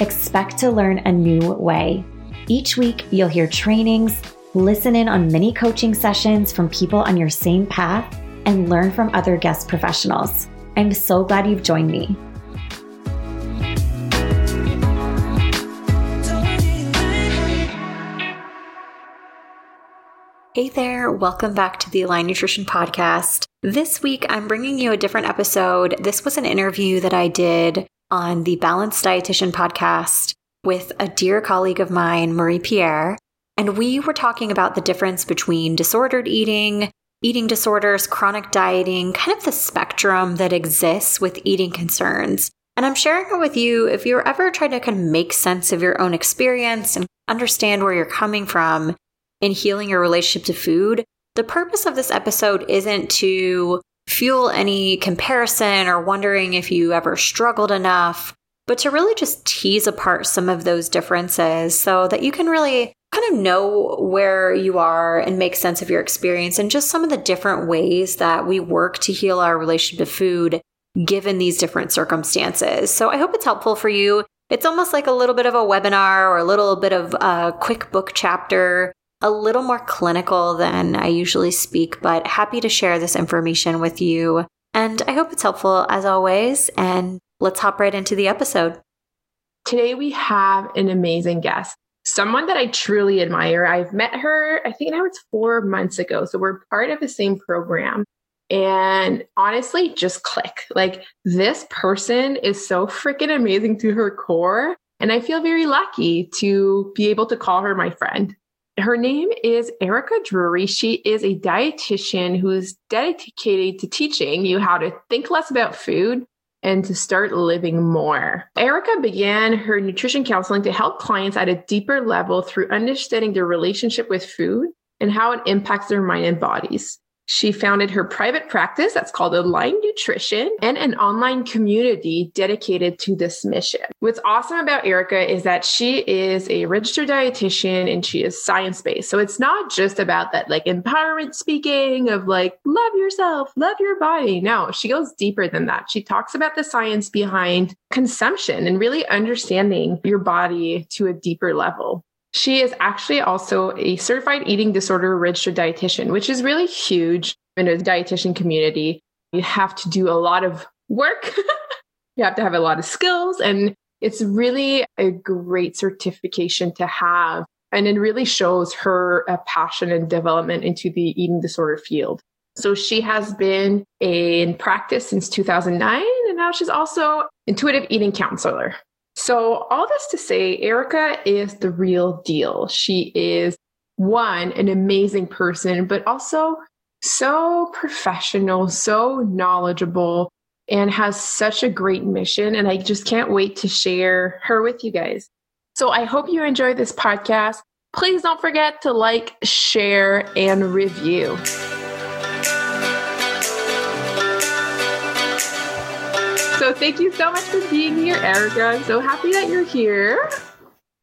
Expect to learn a new way. Each week, you'll hear trainings, listen in on mini coaching sessions from people on your same path, and learn from other guest professionals. I'm so glad you've joined me. Hey there, welcome back to the Align Nutrition Podcast. This week, I'm bringing you a different episode. This was an interview that I did on the Balanced Dietitian podcast with a dear colleague of mine, Marie Pierre. And we were talking about the difference between disordered eating, eating disorders, chronic dieting, kind of the spectrum that exists with eating concerns. And I'm sharing it with you if you're ever trying to kind of make sense of your own experience and understand where you're coming from in healing your relationship to food. The purpose of this episode isn't to fuel any comparison or wondering if you ever struggled enough, but to really just tease apart some of those differences so that you can really kind of know where you are and make sense of your experience and just some of the different ways that we work to heal our relationship to food given these different circumstances. So I hope it's helpful for you. It's almost like a little bit of a webinar or a little bit of a quick book chapter a little more clinical than I usually speak, but happy to share this information with you. And I hope it's helpful as always. And let's hop right into the episode. Today we have an amazing guest, someone that I truly admire. I've met her, I think now it's four months ago. So we're part of the same program. And honestly, just click. Like this person is so freaking amazing to her core. And I feel very lucky to be able to call her my friend. Her name is Erica Drury. She is a dietitian who's dedicated to teaching you how to think less about food and to start living more. Erica began her nutrition counseling to help clients at a deeper level through understanding their relationship with food and how it impacts their mind and bodies. She founded her private practice that's called Align Nutrition and an online community dedicated to this mission. What's awesome about Erica is that she is a registered dietitian and she is science based. So it's not just about that like empowerment speaking of like, love yourself, love your body. No, she goes deeper than that. She talks about the science behind consumption and really understanding your body to a deeper level. She is actually also a certified eating disorder registered dietitian, which is really huge in the dietitian community. You have to do a lot of work. you have to have a lot of skills and it's really a great certification to have. And it really shows her uh, passion and development into the eating disorder field. So she has been in practice since 2009, and now she's also intuitive eating counselor. So, all this to say, Erica is the real deal. She is one, an amazing person, but also so professional, so knowledgeable, and has such a great mission. And I just can't wait to share her with you guys. So, I hope you enjoy this podcast. Please don't forget to like, share, and review. So thank you so much for being here, Erica. I'm so happy that you're here.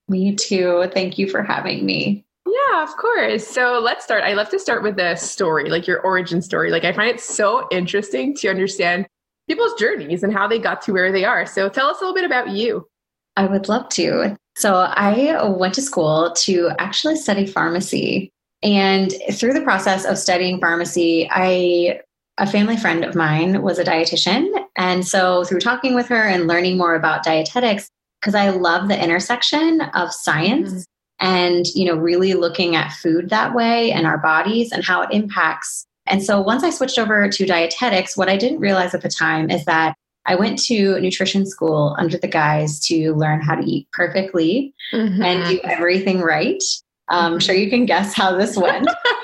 Me too. Thank you for having me. Yeah, of course. So let's start. I love to start with the story, like your origin story. Like I find it so interesting to understand people's journeys and how they got to where they are. So tell us a little bit about you. I would love to. So I went to school to actually study pharmacy. And through the process of studying pharmacy, I a family friend of mine was a dietitian. And so through talking with her and learning more about dietetics, because I love the intersection of science mm-hmm. and, you know, really looking at food that way and our bodies and how it impacts. And so once I switched over to dietetics, what I didn't realize at the time is that I went to nutrition school under the guise to learn how to eat perfectly mm-hmm. and do everything right. Um, I'm sure you can guess how this went.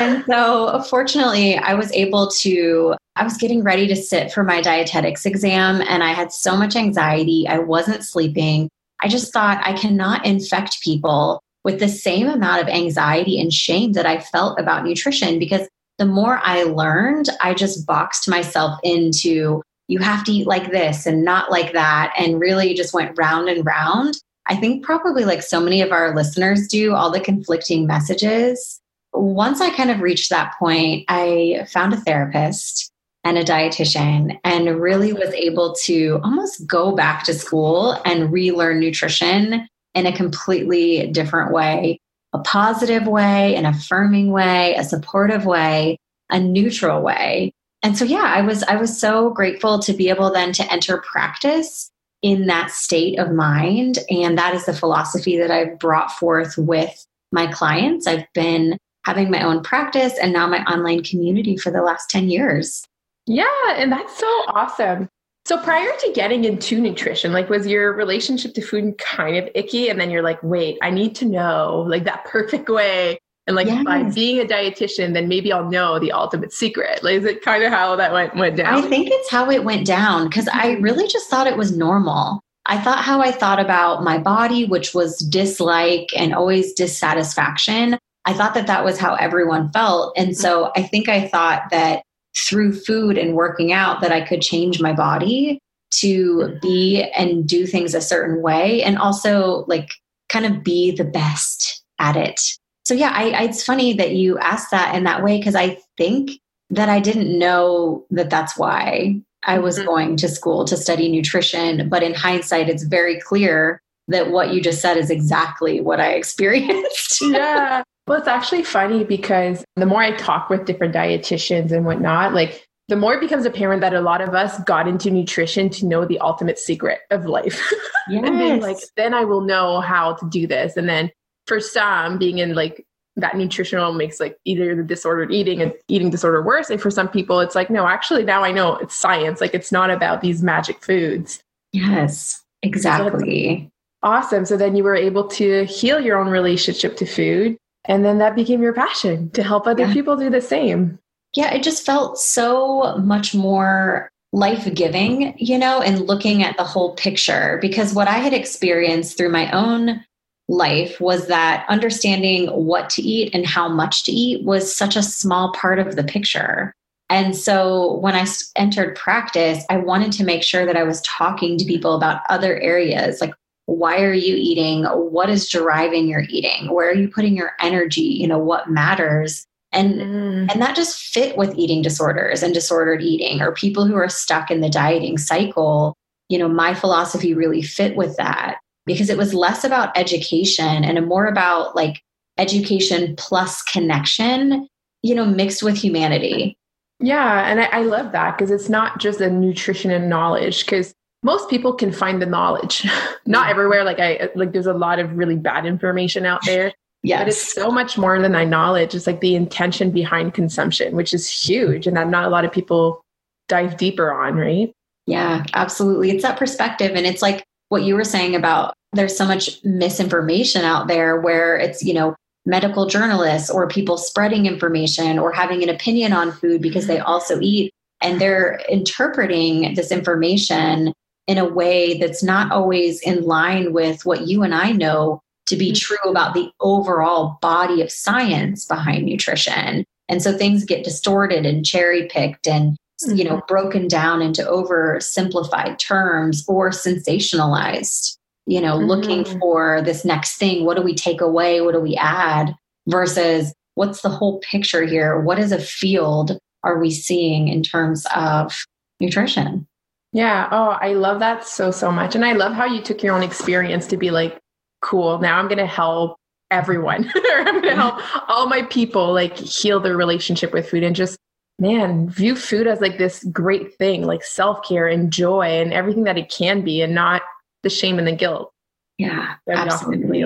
and so, fortunately, I was able to. I was getting ready to sit for my dietetics exam, and I had so much anxiety. I wasn't sleeping. I just thought I cannot infect people with the same amount of anxiety and shame that I felt about nutrition because the more I learned, I just boxed myself into you have to eat like this and not like that, and really just went round and round. I think probably like so many of our listeners do, all the conflicting messages. Once I kind of reached that point, I found a therapist and a dietitian and really was able to almost go back to school and relearn nutrition in a completely different way a positive way, an affirming way, a supportive way, a neutral way. And so yeah, I was I was so grateful to be able then to enter practice in that state of mind and that is the philosophy that I've brought forth with my clients. I've been having my own practice and now my online community for the last 10 years. Yeah, and that's so awesome. So prior to getting into nutrition, like was your relationship to food kind of icky? And then you're like, wait, I need to know like that perfect way. And like yes. by being a dietitian, then maybe I'll know the ultimate secret. Like is it kind of how that went went down? I think it's how it went down because I mm-hmm. really just thought it was normal. I thought how I thought about my body, which was dislike and always dissatisfaction. I thought that that was how everyone felt. And so I think I thought that through food and working out that I could change my body to be and do things a certain way and also like kind of be the best at it. So yeah, I, I it's funny that you asked that in that way because I think that I didn't know that that's why I was mm-hmm. going to school to study nutrition. But in hindsight, it's very clear that what you just said is exactly what I experienced. yeah. Well, it's actually funny because the more I talk with different dietitians and whatnot, like the more it becomes apparent that a lot of us got into nutrition to know the ultimate secret of life. Yes. and then like then I will know how to do this. And then for some being in like that nutritional makes like either the disordered eating and eating disorder worse. And for some people it's like, no, actually now I know it's science. Like it's not about these magic foods. Yes, exactly. So awesome. So then you were able to heal your own relationship to food and then that became your passion to help other yeah. people do the same. Yeah, it just felt so much more life giving, you know, and looking at the whole picture. Because what I had experienced through my own life was that understanding what to eat and how much to eat was such a small part of the picture. And so when I entered practice, I wanted to make sure that I was talking to people about other areas like why are you eating? What is driving your eating? Where are you putting your energy? You know what matters? And mm. and that just fit with eating disorders and disordered eating or people who are stuck in the dieting cycle. You know my philosophy really fit with that because it was less about education and more about like education plus connection you know mixed with humanity. Yeah and i, I love that because it's not just a nutrition and knowledge because most people can find the knowledge. Not mm. everywhere like i like there's a lot of really bad information out there yes. but it's so much more than i knowledge. It's like the intention behind consumption which is huge and that not a lot of people dive deeper on right? Yeah absolutely. It's that perspective and it's like what you were saying about there's so much misinformation out there where it's you know medical journalists or people spreading information or having an opinion on food because they also eat and they're interpreting this information in a way that's not always in line with what you and I know to be mm-hmm. true about the overall body of science behind nutrition. And so things get distorted and cherry picked and you know mm-hmm. broken down into oversimplified terms or sensationalized you know mm-hmm. looking for this next thing what do we take away what do we add versus what's the whole picture here what is a field are we seeing in terms of nutrition yeah. Oh, I love that so, so much. And I love how you took your own experience to be like, cool, now I'm going to help everyone or I'm going to help all my people like heal their relationship with food and just, man, view food as like this great thing, like self care and joy and everything that it can be and not the shame and the guilt. Yeah. Absolutely.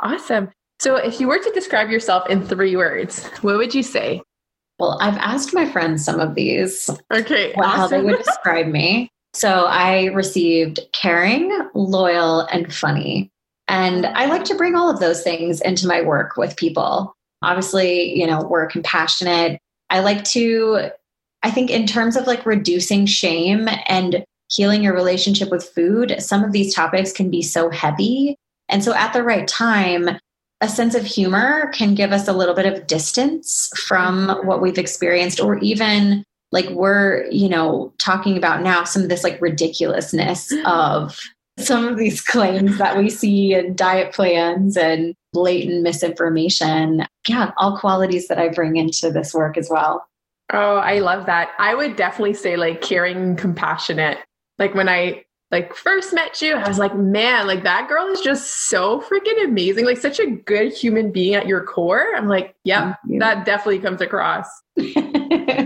Awesome. So if you were to describe yourself in three words, what would you say? Well, I've asked my friends some of these. Okay. Awesome. How they would describe me. So I received caring, loyal, and funny. And I like to bring all of those things into my work with people. Obviously, you know, we're compassionate. I like to, I think, in terms of like reducing shame and healing your relationship with food, some of these topics can be so heavy. And so at the right time, a sense of humor can give us a little bit of distance from what we've experienced or even like we're you know talking about now some of this like ridiculousness of some of these claims that we see in diet plans and blatant misinformation yeah all qualities that i bring into this work as well oh i love that i would definitely say like caring compassionate like when i like first met you, I was like, man, like that girl is just so freaking amazing. Like such a good human being at your core. I'm like, yeah, that definitely comes across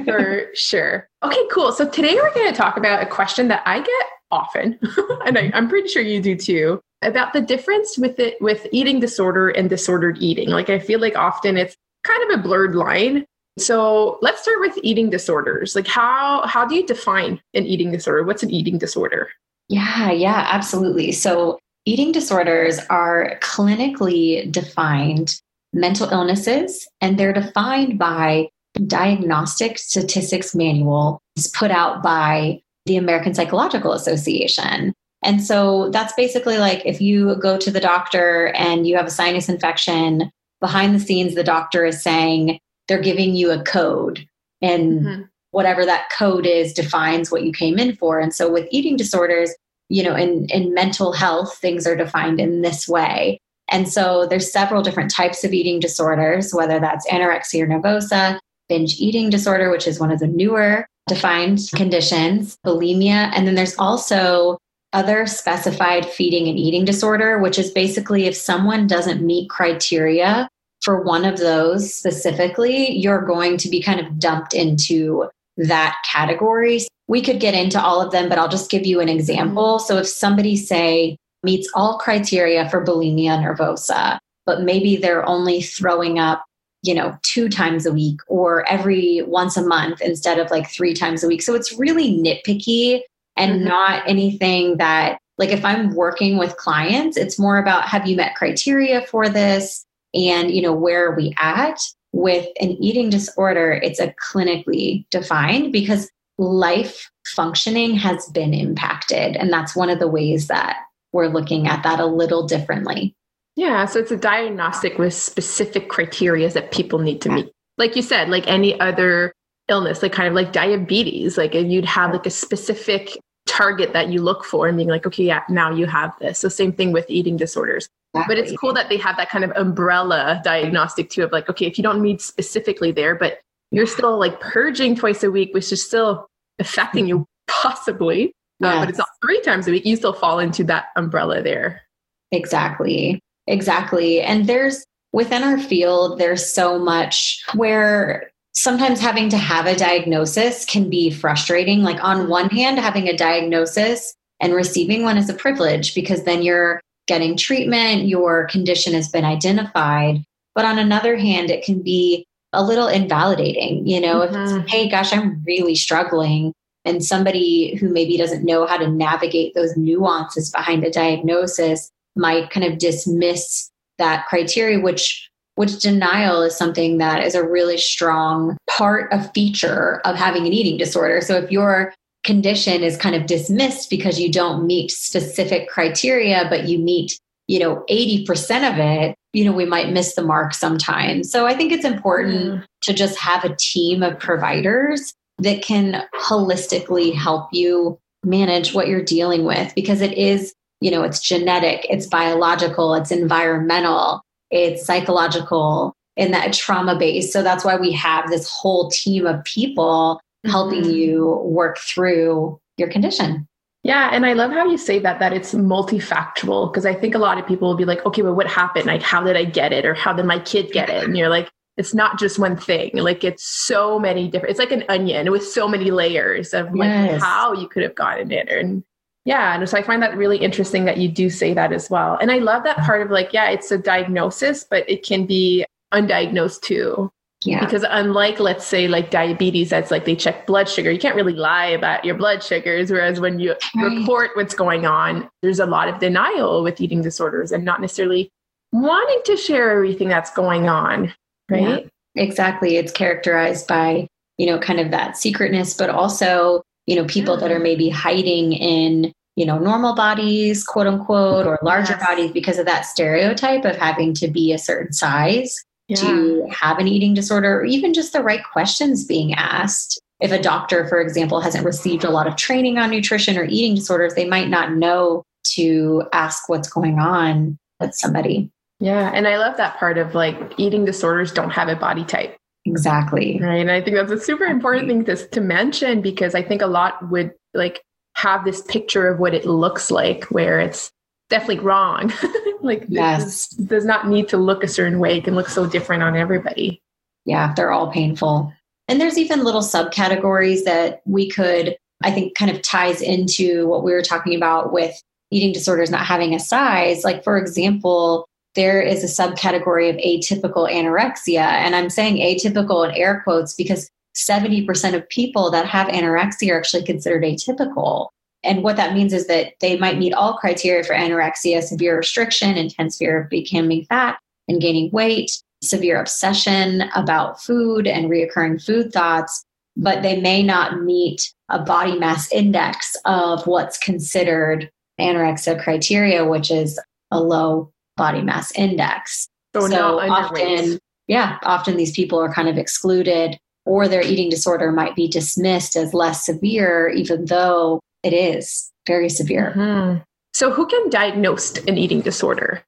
for sure. Okay, cool. So today we're going to talk about a question that I get often, and I, I'm pretty sure you do too, about the difference with it with eating disorder and disordered eating. Like I feel like often it's kind of a blurred line. So let's start with eating disorders. Like how how do you define an eating disorder? What's an eating disorder? Yeah, yeah, absolutely. So, eating disorders are clinically defined mental illnesses, and they're defined by Diagnostic Statistics Manual is put out by the American Psychological Association. And so that's basically like if you go to the doctor and you have a sinus infection, behind the scenes, the doctor is saying they're giving you a code. And mm-hmm whatever that code is defines what you came in for. And so with eating disorders, you know, in, in mental health, things are defined in this way. And so there's several different types of eating disorders, whether that's anorexia nervosa, binge eating disorder, which is one of the newer defined mm-hmm. conditions, bulimia, and then there's also other specified feeding and eating disorder, which is basically if someone doesn't meet criteria for one of those specifically, you're going to be kind of dumped into that category. We could get into all of them, but I'll just give you an example. Mm-hmm. So if somebody, say, meets all criteria for bulimia nervosa, but maybe they're only throwing up, you know, two times a week or every once a month instead of like three times a week. So it's really nitpicky and mm-hmm. not anything that, like, if I'm working with clients, it's more about have you met criteria for this? And, you know, where are we at? with an eating disorder, it's a clinically defined because life functioning has been impacted. And that's one of the ways that we're looking at that a little differently. Yeah. So it's a diagnostic with specific criteria that people need to meet. Like you said, like any other illness, like kind of like diabetes, like if you'd have like a specific target that you look for and being like, okay, yeah, now you have this. So same thing with eating disorders. Exactly. But it's cool that they have that kind of umbrella diagnostic too of like, okay, if you don't meet specifically there, but you're still like purging twice a week, which is still affecting you possibly, yes. uh, but it's not three times a week, you still fall into that umbrella there. Exactly. Exactly. And there's within our field, there's so much where sometimes having to have a diagnosis can be frustrating. Like, on one hand, having a diagnosis and receiving one is a privilege because then you're getting treatment, your condition has been identified. But on another hand, it can be a little invalidating. You know, mm-hmm. if it's, hey, gosh, I'm really struggling. And somebody who maybe doesn't know how to navigate those nuances behind a diagnosis might kind of dismiss that criteria, which which denial is something that is a really strong part, of feature of having an eating disorder. So if you're condition is kind of dismissed because you don't meet specific criteria, but you meet, you know, 80% of it, you know, we might miss the mark sometimes. So I think it's important mm. to just have a team of providers that can holistically help you manage what you're dealing with because it is, you know, it's genetic, it's biological, it's environmental, it's psychological, in that trauma base So that's why we have this whole team of people helping mm-hmm. you work through your condition. Yeah, and I love how you say that that it's multifactorial because I think a lot of people will be like, okay, well, what happened? Like, how did I get it, or how did my kid get it? And you're like, it's not just one thing. Like, it's so many different. It's like an onion with so many layers of like yes. how you could have gotten it, and yeah, and so I find that really interesting that you do say that as well. And I love that part of like, yeah, it's a diagnosis, but it can be undiagnosed too. Yeah. Because unlike, let's say, like diabetes, that's like they check blood sugar. You can't really lie about your blood sugars. Whereas when you right. report what's going on, there's a lot of denial with eating disorders and not necessarily wanting to share everything that's going on. Right. Yeah, exactly. It's characterized by, you know, kind of that secretness, but also, you know, people yeah. that are mm. maybe hiding in you know, normal bodies, quote unquote, or larger yes. bodies because of that stereotype of having to be a certain size yeah. to have an eating disorder, or even just the right questions being asked. If a doctor, for example, hasn't received a lot of training on nutrition or eating disorders, they might not know to ask what's going on with somebody. Yeah. And I love that part of like eating disorders don't have a body type. Exactly. Right. And I think that's a super important thing to, to mention because I think a lot would like have this picture of what it looks like where it's definitely wrong. like yes. does not need to look a certain way. It can look so different on everybody. Yeah, they're all painful. And there's even little subcategories that we could, I think, kind of ties into what we were talking about with eating disorders not having a size. Like, for example, there is a subcategory of atypical anorexia. And I'm saying atypical in air quotes because 70% of people that have anorexia are actually considered atypical. And what that means is that they might meet all criteria for anorexia severe restriction, intense fear of becoming fat and gaining weight, severe obsession about food and reoccurring food thoughts, but they may not meet a body mass index of what's considered anorexia criteria, which is a low body mass index. So, so often, yeah, often these people are kind of excluded or their eating disorder might be dismissed as less severe, even though it is very severe. Mm-hmm. So, who can diagnose an eating disorder?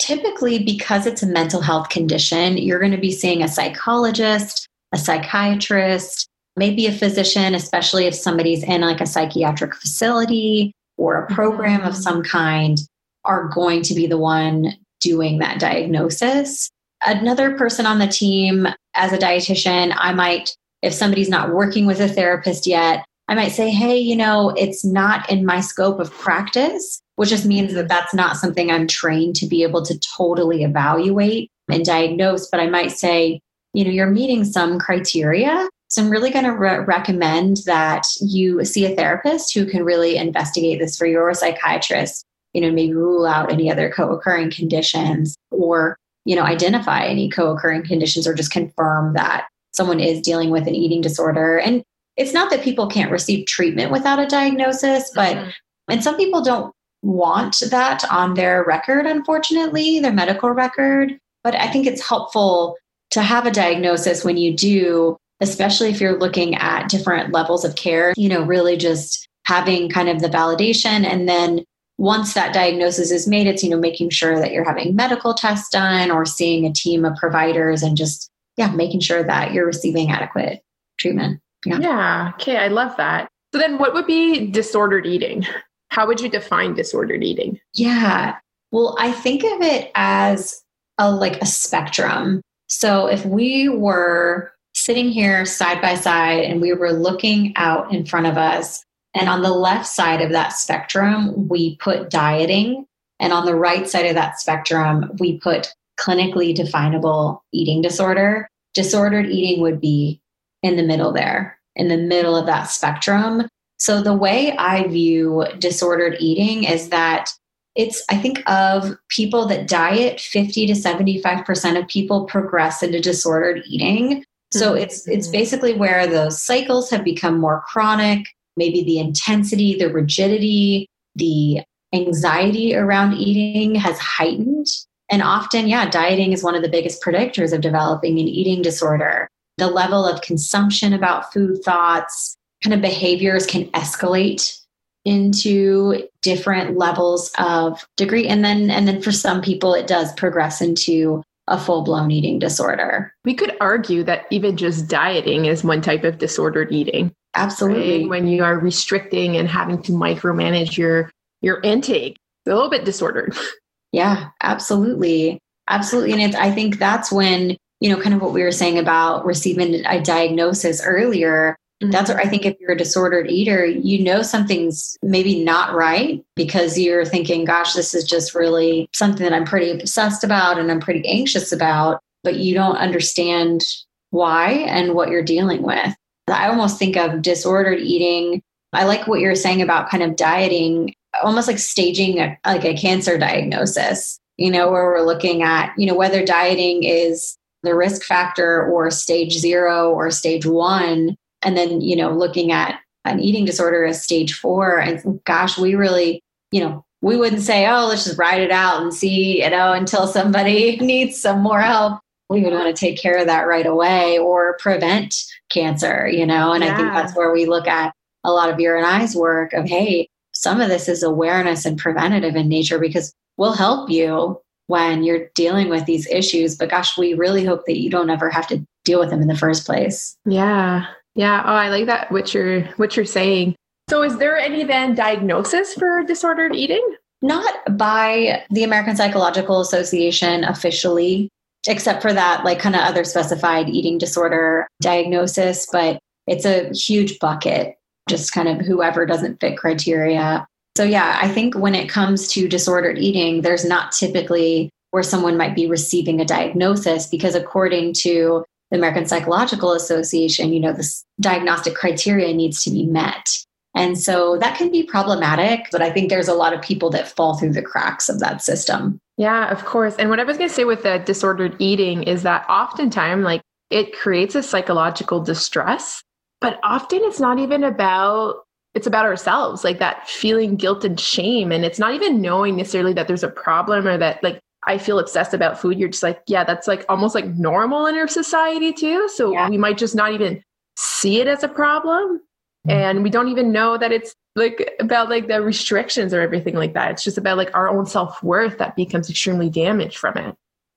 Typically, because it's a mental health condition, you're going to be seeing a psychologist, a psychiatrist, maybe a physician, especially if somebody's in like a psychiatric facility or a program mm-hmm. of some kind, are going to be the one doing that diagnosis. Another person on the team, as a dietitian, I might, if somebody's not working with a therapist yet, I might say, hey, you know, it's not in my scope of practice, which just means that that's not something I'm trained to be able to totally evaluate and diagnose. But I might say, you know, you're meeting some criteria. So I'm really going to re- recommend that you see a therapist who can really investigate this for you or a psychiatrist, you know, maybe rule out any other co occurring conditions or, you know, identify any co occurring conditions or just confirm that someone is dealing with an eating disorder. And it's not that people can't receive treatment without a diagnosis, but mm-hmm. and some people don't want that on their record, unfortunately, their medical record. But I think it's helpful to have a diagnosis when you do, especially if you're looking at different levels of care, you know, really just having kind of the validation. And then once that diagnosis is made, it's, you know, making sure that you're having medical tests done or seeing a team of providers and just, yeah, making sure that you're receiving adequate treatment. Yeah. Yeah. Okay. I love that. So then what would be disordered eating? How would you define disordered eating? Yeah. Well, I think of it as a like a spectrum. So if we were sitting here side by side and we were looking out in front of us, and on the left side of that spectrum, we put dieting. And on the right side of that spectrum, we put clinically definable eating disorder. Disordered eating would be in the middle there, in the middle of that spectrum. So the way I view disordered eating is that it's, I think, of people that diet, 50 to 75% of people progress into disordered eating. So mm-hmm. it's it's basically where those cycles have become more chronic, maybe the intensity, the rigidity, the anxiety around eating has heightened. And often, yeah, dieting is one of the biggest predictors of developing an eating disorder the level of consumption about food thoughts, kind of behaviors can escalate into different levels of degree and then and then for some people it does progress into a full-blown eating disorder. We could argue that even just dieting is one type of disordered eating. Absolutely. Right? When you are restricting and having to micromanage your your intake, it's a little bit disordered. Yeah, absolutely. Absolutely. And it's I think that's when you know, kind of what we were saying about receiving a diagnosis earlier. Mm-hmm. That's what I think if you're a disordered eater, you know something's maybe not right because you're thinking, gosh, this is just really something that I'm pretty obsessed about and I'm pretty anxious about, but you don't understand why and what you're dealing with. I almost think of disordered eating. I like what you're saying about kind of dieting, almost like staging a, like a cancer diagnosis, you know, where we're looking at, you know, whether dieting is the risk factor or stage zero or stage one. And then, you know, looking at an eating disorder as stage four. And gosh, we really, you know, we wouldn't say, oh, let's just ride it out and see, you know, until somebody needs some more help. We would want to take care of that right away or prevent cancer, you know. And yeah. I think that's where we look at a lot of your and I's work of, hey, some of this is awareness and preventative in nature because we'll help you when you're dealing with these issues. But gosh, we really hope that you don't ever have to deal with them in the first place. Yeah. Yeah. Oh, I like that what you're what you're saying. So is there any then diagnosis for disordered eating? Not by the American Psychological Association officially, except for that like kind of other specified eating disorder diagnosis, but it's a huge bucket, just kind of whoever doesn't fit criteria. So yeah, I think when it comes to disordered eating, there's not typically where someone might be receiving a diagnosis because according to the American Psychological Association, you know, this diagnostic criteria needs to be met. And so that can be problematic, but I think there's a lot of people that fall through the cracks of that system. Yeah, of course. And what I was going to say with the disordered eating is that oftentimes, like, it creates a psychological distress, but often it's not even about it's about ourselves like that feeling guilt and shame and it's not even knowing necessarily that there's a problem or that like i feel obsessed about food you're just like yeah that's like almost like normal in our society too so yeah. we might just not even see it as a problem Mm-hmm. and we don't even know that it's like about like the restrictions or everything like that. It's just about like our own self-worth that becomes extremely damaged from it.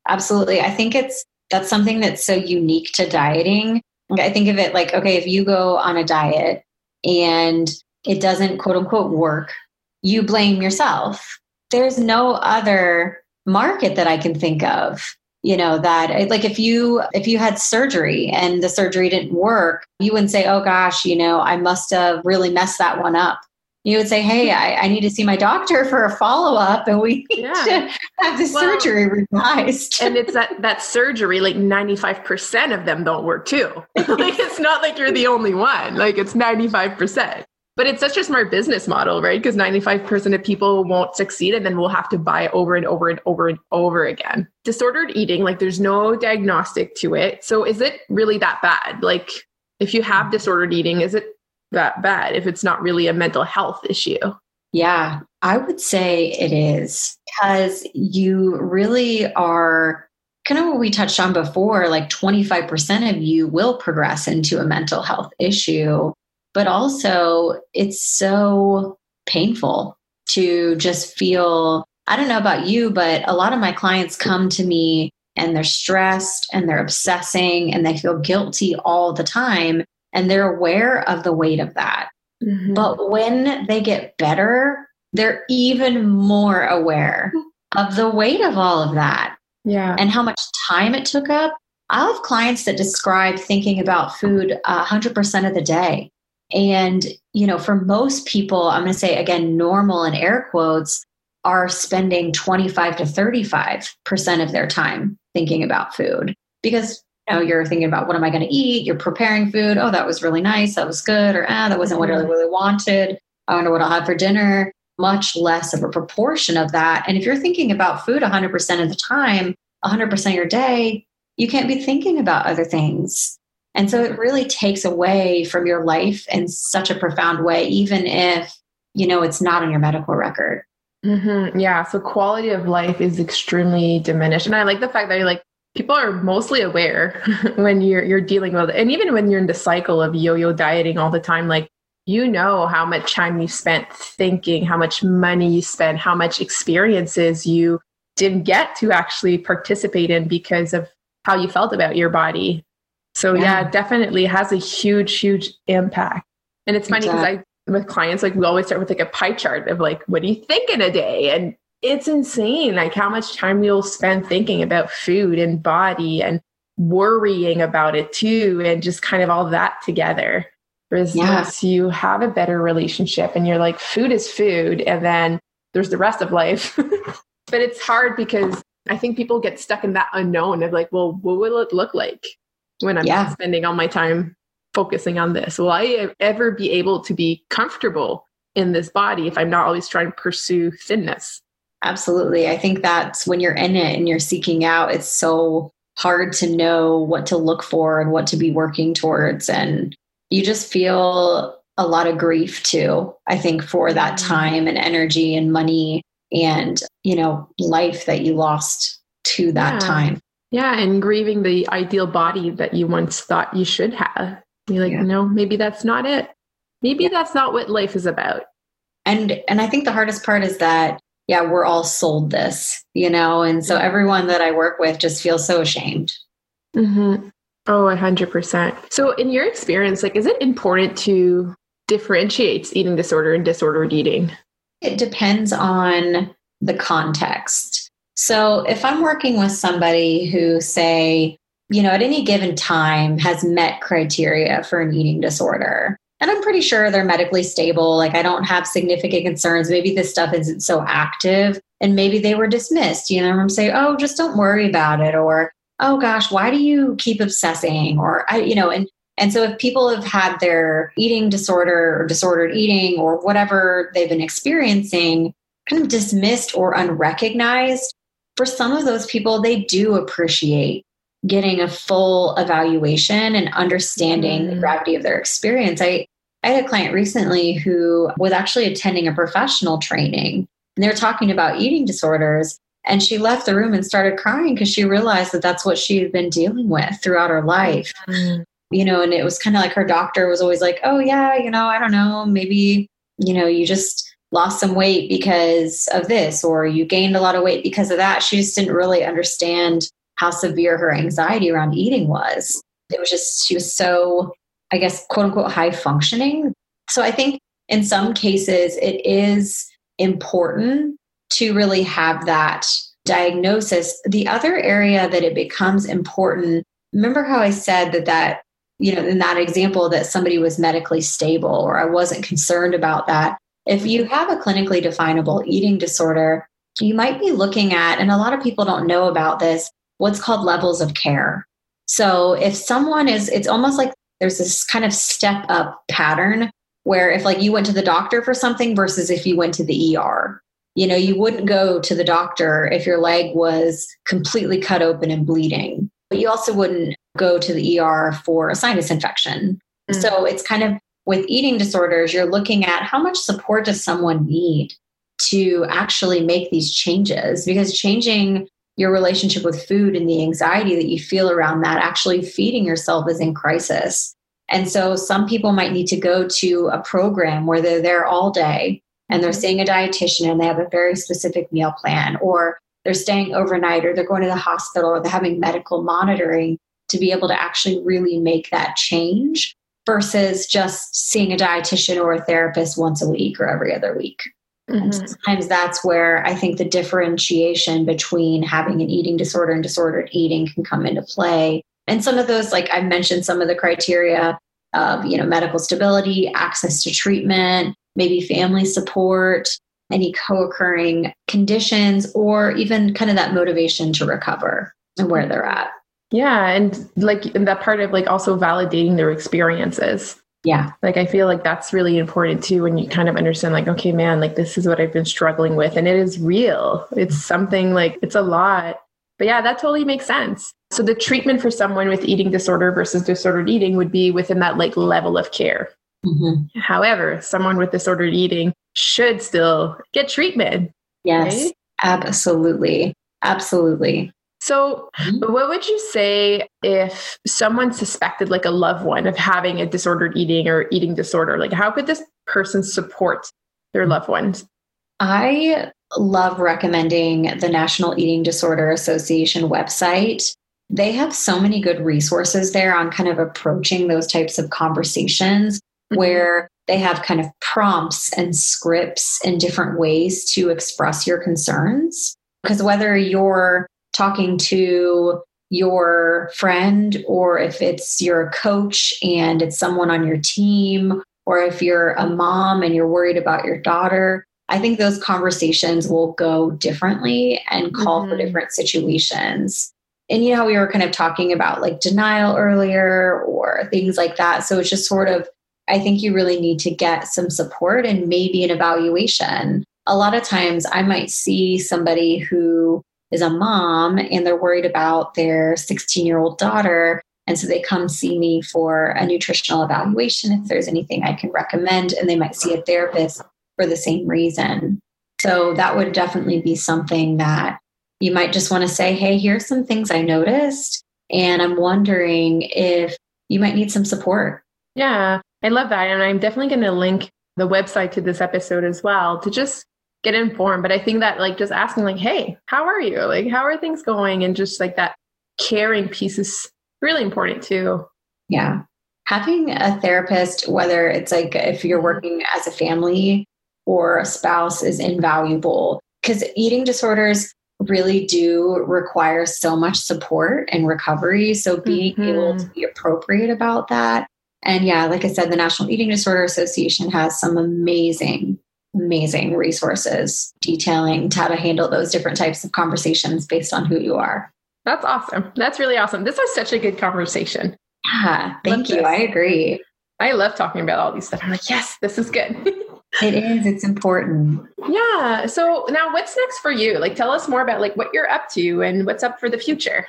Absolutely. I think it's that's something that's so unique to dieting. I think of it like okay if you go on a diet and it doesn't quote unquote work you blame yourself. There's no other market that i can think of you know that like if you if you had surgery and the surgery didn't work you wouldn't say oh gosh you know i must have really messed that one up. You would say hey i, I need to see my doctor for a follow-up and we need yeah. to have the well, surgery revised. and it's that that surgery like 95% of them don't work too. Like it's not like you're the only one. Like it's 95% but it's such a smart business model, right? Because 95% of people won't succeed and then we'll have to buy over and over and over and over again. Disordered eating, like there's no diagnostic to it. So is it really that bad? Like if you have disordered eating, is it that bad if it's not really a mental health issue? Yeah, I would say it is because you really are kind of what we touched on before like 25% of you will progress into a mental health issue but also it's so painful to just feel I don't know about you, but a lot of my clients come to me and they're stressed and they're obsessing and they feel guilty all the time and they're aware of the weight of that. Mm-hmm. But when they get better, they're even more aware of the weight of all of that. Yeah. And how much time it took up. I have clients that describe thinking about food 100% of the day. And, you know, for most people, I'm going to say again, normal in air quotes, are spending 25 to 35% of their time thinking about food because you know you're thinking about what am I going to eat? You're preparing food. Oh, that was really nice. That was good. Or ah, that wasn't what I really wanted. I wonder what I'll have for dinner. Much less of a proportion of that. And if you're thinking about food 100% of the time, 100% of your day, you can't be thinking about other things. And so it really takes away from your life in such a profound way, even if, you know, it's not on your medical record. Mm-hmm. Yeah. So quality of life is extremely diminished. And I like the fact that you're like, people are mostly aware when you're you're dealing with it. And even when you're in the cycle of yo-yo dieting all the time, like you know how much time you spent thinking, how much money you spent, how much experiences you didn't get to actually participate in because of how you felt about your body so yeah, yeah definitely has a huge, huge impact. And it's funny because I with clients, like we always start with like a pie chart of like, what do you think in a day? And it's insane, like how much time you'll spend thinking about food and body and worrying about it too, and just kind of all that together. Whereas yeah. you have a better relationship and you're like, food is food, and then there's the rest of life. but it's hard because I think people get stuck in that unknown of like, well, what will it look like? When I'm yeah. spending all my time focusing on this? Will I ever be able to be comfortable in this body if I'm not always trying to pursue thinness? Absolutely. I think that's when you're in it and you're seeking out, it's so hard to know what to look for and what to be working towards. And you just feel a lot of grief too, I think, for that mm-hmm. time and energy and money and, you know, life that you lost to that yeah. time. Yeah. And grieving the ideal body that you once thought you should have. You're like, yeah. no, maybe that's not it. Maybe yeah. that's not what life is about. And and I think the hardest part is that yeah, we're all sold this, you know, and so everyone that I work with just feels so ashamed. Mm-hmm. Oh, 100%. So, in your experience, like, is it important to differentiate eating disorder and disordered eating? It depends on the context. So, if I'm working with somebody who, say, you know, at any given time has met criteria for an eating disorder, and I'm pretty sure they're medically stable. Like I don't have significant concerns. Maybe this stuff isn't so active and maybe they were dismissed. You know, I'm saying, oh, just don't worry about it. Or, oh gosh, why do you keep obsessing? Or I, you know, and and so if people have had their eating disorder or disordered eating or whatever they've been experiencing kind of dismissed or unrecognized, for some of those people, they do appreciate getting a full evaluation and understanding mm. the gravity of their experience. I, I had a client recently who was actually attending a professional training and they were talking about eating disorders. And she left the room and started crying because she realized that that's what she had been dealing with throughout her life. Mm. You know, and it was kind of like her doctor was always like, oh, yeah, you know, I don't know, maybe, you know, you just lost some weight because of this, or you gained a lot of weight because of that. She just didn't really understand how severe her anxiety around eating was. It was just, she was so, I guess, quote unquote, high functioning. So I think in some cases it is important to really have that diagnosis. The other area that it becomes important, remember how I said that that, you know, in that example that somebody was medically stable or I wasn't concerned about that. If you have a clinically definable eating disorder, you might be looking at, and a lot of people don't know about this, what's called levels of care. So if someone is, it's almost like there's this kind of step up pattern where if like you went to the doctor for something versus if you went to the ER, you know, you wouldn't go to the doctor if your leg was completely cut open and bleeding, but you also wouldn't go to the ER for a sinus infection. Mm-hmm. So it's kind of with eating disorders, you're looking at how much support does someone need to actually make these changes? Because changing your relationship with food and the anxiety that you feel around that actually feeding yourself is in crisis. And so some people might need to go to a program where they're there all day and they're mm-hmm. seeing a dietitian and they have a very specific meal plan, or they're staying overnight, or they're going to the hospital, or they're having medical monitoring to be able to actually really make that change versus just seeing a dietitian or a therapist once a week or every other week. Mm-hmm. sometimes that's where I think the differentiation between having an eating disorder and disordered eating can come into play. And some of those, like I mentioned, some of the criteria of you know medical stability, access to treatment, maybe family support, any co-occurring conditions, or even kind of that motivation to recover and where they're at. Yeah, and like and that part of like also validating their experiences. Yeah. Like i feel like that's really important too when you kind of understand like okay man like this is what i've been struggling with and it is real. It's something like it's a lot. But yeah that totally makes sense. So the treatment for someone with eating disorder versus disordered eating would be within that like level of care. Mm-hmm. however someone with disordered eating should still get treatment yes right? absolutely. Absolutely so, mm-hmm. what would you say if someone suspected, like a loved one, of having a disordered eating or eating disorder? Like, how could this person support their loved ones? I love recommending the National Eating Disorder Association website. They have so many good resources there on kind of approaching those types of conversations mm-hmm. where they have kind of prompts and scripts and different ways to express your concerns. Because whether you're talking to your friend or if it's your coach and it's someone on your team or if you're a mom and you're worried about your daughter i think those conversations will go differently and call mm-hmm. for different situations and you know how we were kind of talking about like denial earlier or things like that. So it's just sort of, I think you really need to get some support and maybe an evaluation. A lot of times I might see somebody who is a mom and they're worried about their 16 year old daughter. And so they come see me for a nutritional evaluation if there's anything I can recommend, and they might see a therapist for the same reason. So that would definitely be something that you might just want to say, hey, here's some things I noticed. And I'm wondering if you might need some support. Yeah, I love that. And I'm definitely going to link the website to this episode as well to just get informed. But I think that like just asking, like, hey, how are you? Like, how are things going? And just like that caring piece is really important too. Yeah. Having a therapist, whether it's like if you're working as a family or a spouse, is invaluable because eating disorders really do require so much support and recovery. So being mm-hmm. able to be appropriate about that. And yeah, like I said, the National Eating Disorder Association has some amazing, amazing resources detailing how to handle those different types of conversations based on who you are. That's awesome. That's really awesome. This was such a good conversation. Yeah, thank love you. This. I agree. I love talking about all these stuff. I'm like, yes, this is good. it is. It's important. Yeah. So now what's next for you? Like tell us more about like what you're up to and what's up for the future.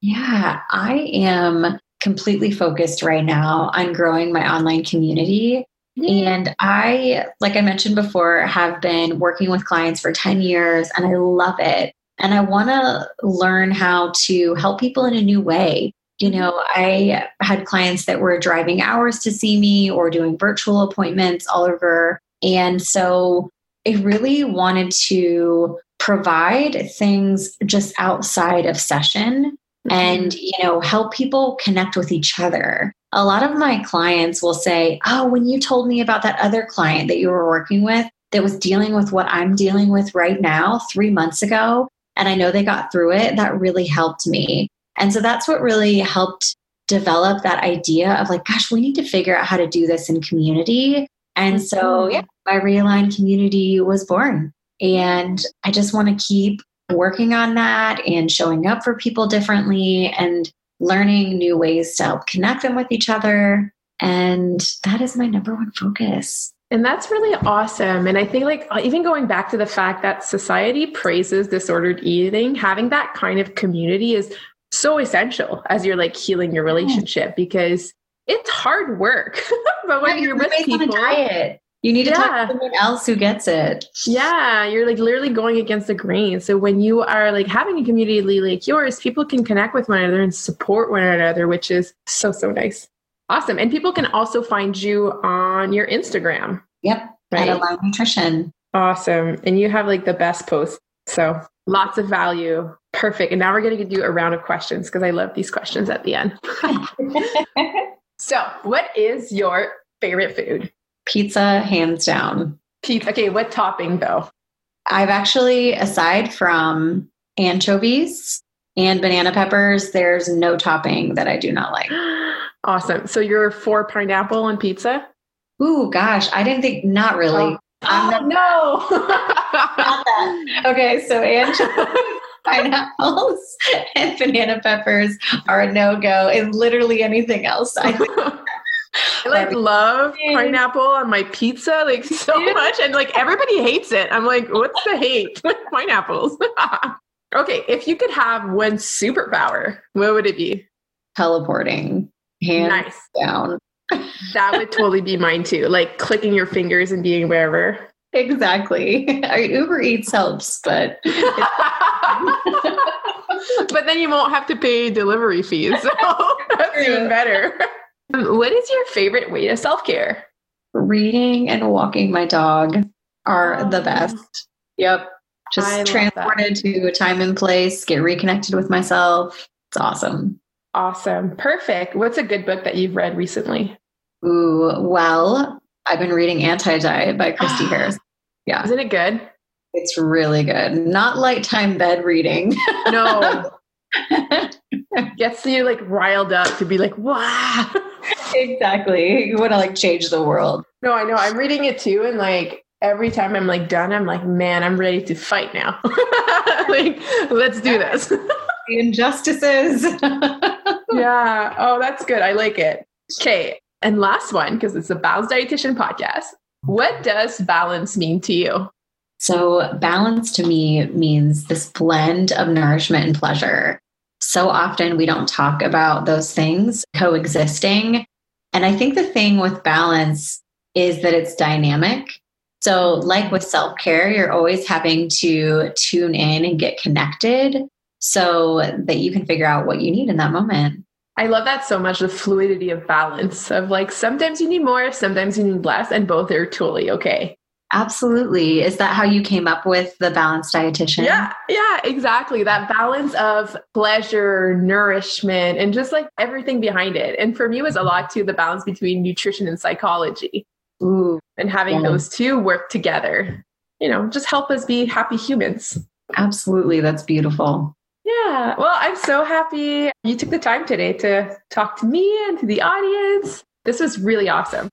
Yeah, I am completely focused right now on growing my online community. And I, like I mentioned before, have been working with clients for 10 years and I love it. And I want to learn how to help people in a new way. You know, I had clients that were driving hours to see me or doing virtual appointments all over. And so I really wanted to provide things just outside of session and mm-hmm. you know help people connect with each other a lot of my clients will say oh when you told me about that other client that you were working with that was dealing with what i'm dealing with right now 3 months ago and I know they got through it, that really helped me. And so that's what really helped develop that idea of like, gosh, we need to figure out how to do this in community. And so, mm-hmm. yeah, my Realign community was born. And I just want to keep working on that and showing up for people differently and learning new ways to help connect them with each other. And that is my number one focus. And that's really awesome. And I think, like, uh, even going back to the fact that society praises disordered eating, having that kind of community is so essential as you're like healing your relationship because it's hard work. but when you're, with people, diet. You need to yeah. talk to someone else who gets it. Yeah, you're like literally going against the grain. So when you are like having a community like yours, people can connect with one another and support one another, which is so so nice. Awesome. And people can also find you on your Instagram. Yep. Right. At Align Nutrition. Awesome. And you have like the best posts. So lots of value. Perfect. And now we're going to do a round of questions because I love these questions at the end. so, what is your favorite food? Pizza, hands down. Pizza. Okay. What topping though? I've actually, aside from anchovies and banana peppers, there's no topping that I do not like. Awesome. So you're for pineapple on pizza? Ooh, gosh, I didn't think. Not really. Oh, oh no. not that. Okay, so anchovies, pineapples, and banana peppers are a no go. And literally anything else. I I like love pineapple on my pizza like so much and like everybody hates it. I'm like, what's the hate with pineapples? okay, if you could have one superpower, what would it be? Teleporting hands nice. down. that would totally be mine too. Like clicking your fingers and being wherever. Exactly. Uber Eats helps, but but then you won't have to pay delivery fees. So that's even better. What is your favorite way to self care? Reading and walking my dog are oh. the best. Yep. Just transported to a time and place, get reconnected with myself. It's awesome. Awesome. Perfect. What's a good book that you've read recently? Ooh, well, I've been reading Anti Diet by Christy Harrison. Yeah. Isn't it good? It's really good. Not light time bed reading. No. Gets you like riled up to be like, wow. exactly. You want to like change the world. No, I know. I'm reading it too. And like every time I'm like done, I'm like, man, I'm ready to fight now. like, let's do this. the injustices. yeah. Oh, that's good. I like it. Okay. And last one, because it's a balanced dietitian podcast. What does balance mean to you? So, balance to me means this blend of nourishment and pleasure. So often we don't talk about those things coexisting. And I think the thing with balance is that it's dynamic. So, like with self care, you're always having to tune in and get connected so that you can figure out what you need in that moment. I love that so much the fluidity of balance of like sometimes you need more, sometimes you need less, and both are totally okay. Absolutely. Is that how you came up with the balanced dietitian? Yeah, yeah, exactly. That balance of pleasure, nourishment, and just like everything behind it. And for me, it was a lot too the balance between nutrition and psychology. Ooh, and having yeah. those two work together, you know, just help us be happy humans. Absolutely. That's beautiful. Yeah. Well, I'm so happy you took the time today to talk to me and to the audience. This was really awesome.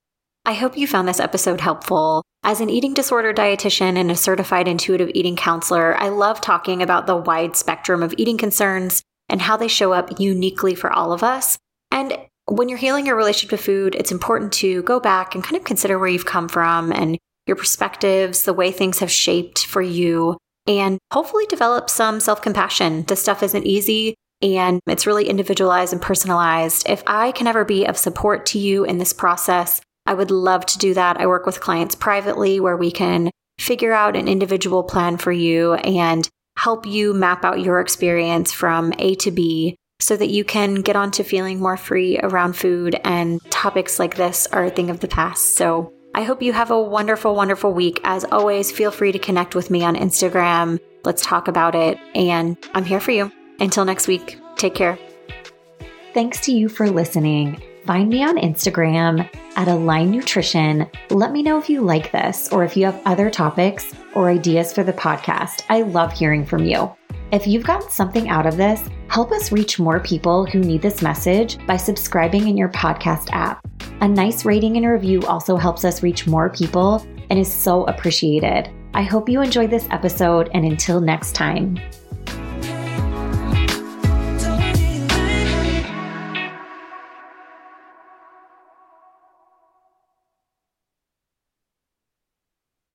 I hope you found this episode helpful. As an eating disorder dietitian and a certified intuitive eating counselor, I love talking about the wide spectrum of eating concerns and how they show up uniquely for all of us. And when you're healing your relationship to food, it's important to go back and kind of consider where you've come from and your perspectives, the way things have shaped for you, and hopefully develop some self compassion. This stuff isn't easy and it's really individualized and personalized. If I can ever be of support to you in this process, I would love to do that. I work with clients privately where we can figure out an individual plan for you and help you map out your experience from A to B so that you can get on to feeling more free around food and topics like this are a thing of the past. So I hope you have a wonderful, wonderful week. As always, feel free to connect with me on Instagram. Let's talk about it. And I'm here for you. Until next week, take care. Thanks to you for listening. Find me on Instagram at Align Nutrition. Let me know if you like this or if you have other topics or ideas for the podcast. I love hearing from you. If you've gotten something out of this, help us reach more people who need this message by subscribing in your podcast app. A nice rating and review also helps us reach more people and is so appreciated. I hope you enjoyed this episode, and until next time.